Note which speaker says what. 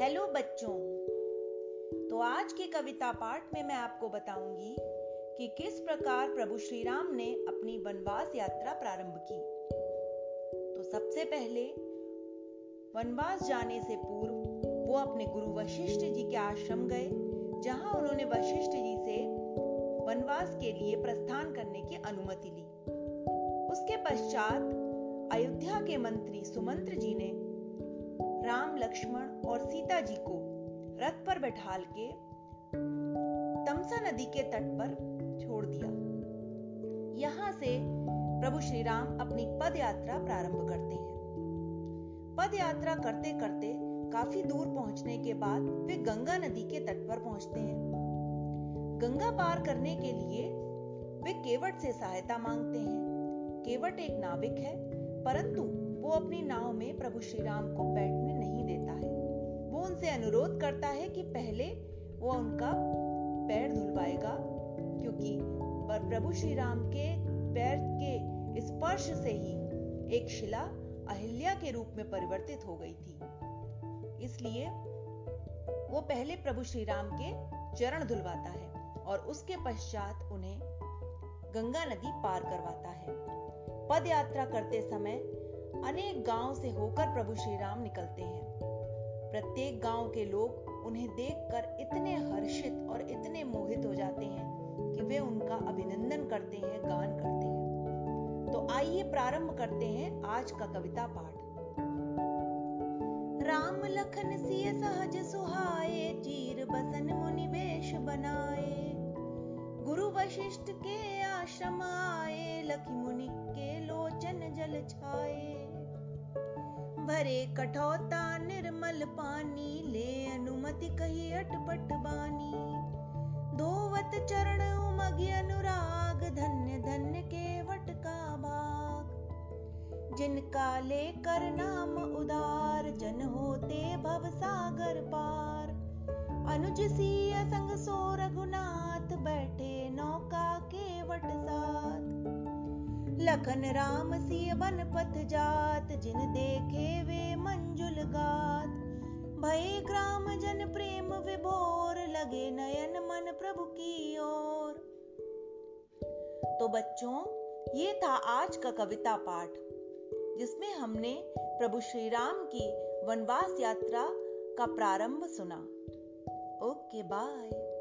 Speaker 1: Hello बच्चों। तो आज की कविता पाठ में मैं आपको बताऊँगी कि किस प्रकार प्रभु श्री राम ने अपनी वनवास यात्रा प्रारंभ की। तो सबसे पहले, वनवास जाने से पूर्व, वो अपने गुरु वशिष्ठ जी के आश्रम गए, जहाँ उन्होंने वशिष्ठ जी से वनवास के लिए प्रस्थान करने की अनुमति ली। उसके पश्चात अयोध्या के मंत्री सुमंत्र जी राम, लक्ष्मण और सीता जी को रथ पर बैठाल के तमसा नदी के तट पर छोड़ दिया। यहाँ से प्रभु श्री राम अपनी पद यात्रा प्रारंभ करते हैं। पद यात्रा करते करते काफ़ी दूर पहुँचने के बाद वे गंगा नदी के तट पर पहुँचते हैं। गंगा पार करने के लिए वे केवट से सहायता मांगते हैं। केवट एक नाविक है। परंतु वो अपनी नाव में प्रभु श्री राम को बैठने नहीं देता है। वो उनसे अनुरोध करता है कि पहले वो उनका पैर धुलवाएगा, क्योंकि पर प्रभु श्री राम के पैर के स्पर्श से ही एक शिला अहिल्या के रूप में परिवर्तित हो गई थी। इसलिए वो पहले प्रभु श्री राम के चरण धुलवाता है और उसके पश्चात उन्हें गंगा नदी पार करवाता है। पद यात्रा करते समय अनेक गाँव से होकर प्रभु श्री राम निकलते हैं। प्रत्येक गाँव के लोग उन्हें देखकर इतने हर्षित और इतने मोहित हो जाते हैं कि वे उनका अभिनंदन करते हैं, गान करते हैं। तो आइए प्रारंभ करते हैं आज का कविता पाठ। राम लखन सिय सहज भरे कठौता, निर्मल पानी, ले अनुमति कही अटपट बानी। धोवत चरण उमगी अनुराग, धन्य धन्य के वट का भाग जिनका लेकर नाम उदार, जन होते भव सागर पार। अनुज सी संग सो रघुनाथ, बैठे नौका के वट साथ लखन राम सिय बन पथ जात, जिन देखे वे मंजुल गात। भय ग्राम जन प्रेम विभोर, लगे नयन मन प्रभु की ओर। तो बच्चों, ये था आज का कविता पाठ, जिसमें हमने प्रभु श्री राम की वनवास यात्रा का प्रारंभ सुना। Okay, bye.